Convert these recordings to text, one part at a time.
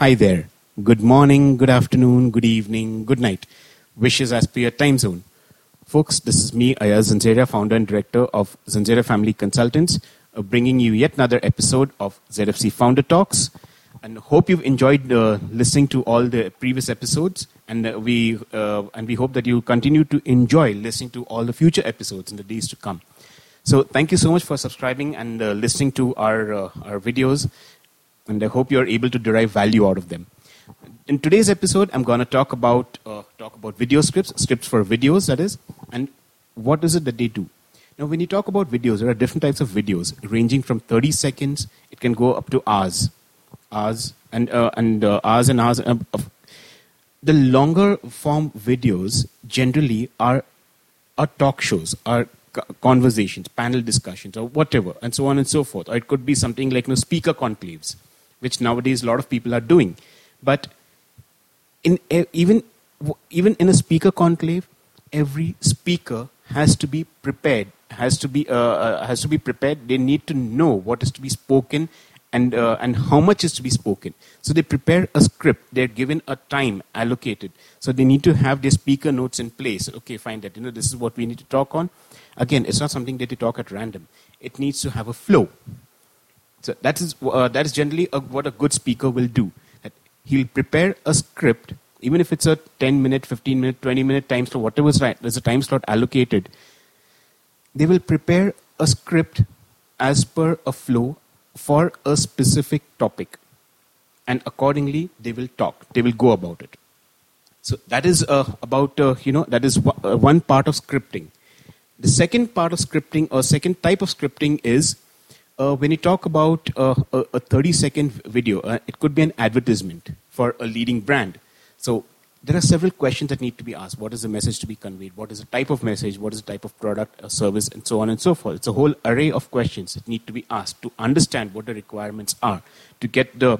Hi there. Good morning, good afternoon, good evening, good night. Wishes as per your time zone. Folks, this is me, Ayaz Zanzeria, founder and director of Zanzeria Family Consultants, uh, bringing you yet another episode of ZFC Founder Talks. And hope you've enjoyed uh, listening to all the previous episodes. And uh, we uh, and we hope that you continue to enjoy listening to all the future episodes in the days to come. So thank you so much for subscribing and uh, listening to our uh, our videos. And I hope you're able to derive value out of them in today's episode, I'm going to talk about uh, talk about video scripts, scripts for videos, that is, and what is it that they do. Now, when you talk about videos, there are different types of videos, ranging from 30 seconds. It can go up to hours, hours, and uh, and uh, hours and hours. Of the longer form videos generally are are talk shows, are conversations, panel discussions, or whatever, and so on and so forth. Or it could be something like you know, speaker conclaves, which nowadays a lot of people are doing. But in even even in a speaker conclave, every speaker has to be prepared. Has to be uh, uh, has to be prepared. They need to know what is to be spoken and uh, and how much is to be spoken. So they prepare a script. They're given a time allocated. So they need to have their speaker notes in place. Okay, fine. That you know this is what we need to talk on. Again, it's not something that you talk at random. It needs to have a flow. So that is uh, that is generally a, what a good speaker will do he'll prepare a script, even if it's a 10 minute, 15 minute, 20 minute time slot, whatever is right, there's a time slot allocated. They will prepare a script as per a flow for a specific topic. And accordingly, they will talk, they will go about it. So that is uh, about, uh, you know, that is uh, one part of scripting. The second part of scripting, or second type of scripting is uh, when you talk about uh, a, a 30 second video, uh, it could be an advertisement for a leading brand. So there are several questions that need to be asked. What is the message to be conveyed? What is the type of message? What is the type of product or service? And so on and so forth. It's a whole array of questions that need to be asked to understand what the requirements are, to get the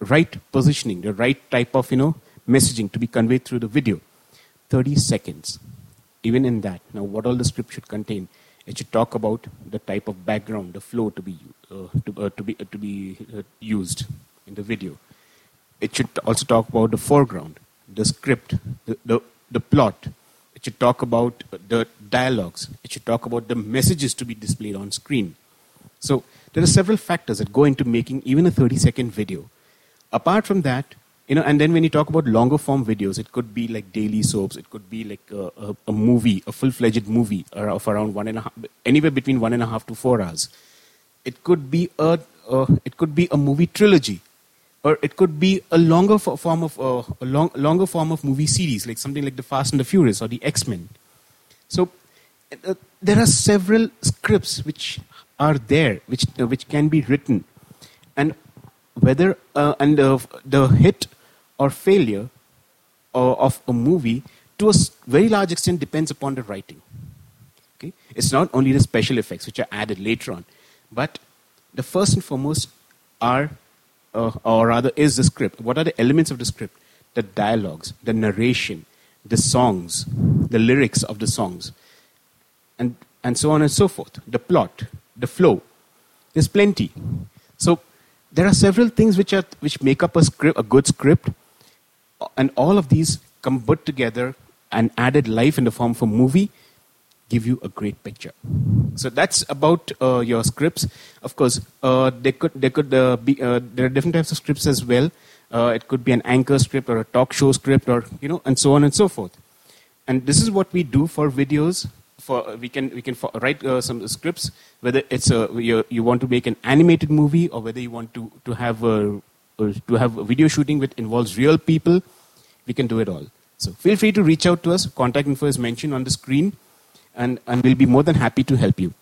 right positioning, the right type of you know messaging to be conveyed through the video. 30 seconds. Even in that, now what all the script should contain it should talk about the type of background, the flow to be uh, to, uh, to be uh, to be uh, used in the video. It should also talk about the foreground, the script, the, the, the plot. It should talk about the dialogues. It should talk about the messages to be displayed on screen. So there are several factors that go into making even a 30 second video. Apart from that, you know and then when you talk about longer form videos it could be like daily soaps it could be like a, a, a movie a full-fledged movie of around one and a half anywhere between one and a half to four hours. It could be a uh, it could be a movie trilogy or it could be a longer form of uh, a long, longer form of movie series like something like the fast and the furious or the x-men. So uh, there are several scripts which are there which uh, which can be written. And whether uh, and the hit or failure of a movie to a very large extent depends upon the writing. Okay? It's not only the special effects which are added later on, but the first and foremost are, uh, or rather, is the script. What are the elements of the script? The dialogues, the narration, the songs, the lyrics of the songs, and, and so on and so forth. The plot, the flow. There's plenty. So there are several things which, are, which make up a, script, a good script, and all of these come put together and added life in the form of a movie give you a great picture. So that's about uh, your scripts. Of course uh, they could, they could uh, be uh, there are different types of scripts as well. Uh, it could be an anchor script or a talk show script or you know and so on and so forth. And this is what we do for videos for we can we can write uh, some scripts whether it's a you, you want to make an animated movie or whether you want to to have a to have video shooting which involves real people, we can do it all. So feel free to reach out to us. Contact info is mentioned on the screen, and, and we'll be more than happy to help you.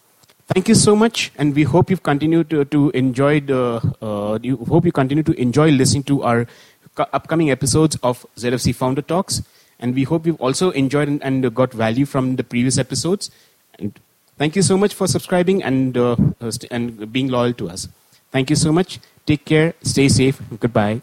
Thank you so much, and we hope you've continued to, to enjoy the. Uh, you hope you continue to enjoy listening to our upcoming episodes of ZFC Founder Talks, and we hope you've also enjoyed and, and got value from the previous episodes. And thank you so much for subscribing and uh, and being loyal to us. Thank you so much. Take care. Stay safe. Goodbye.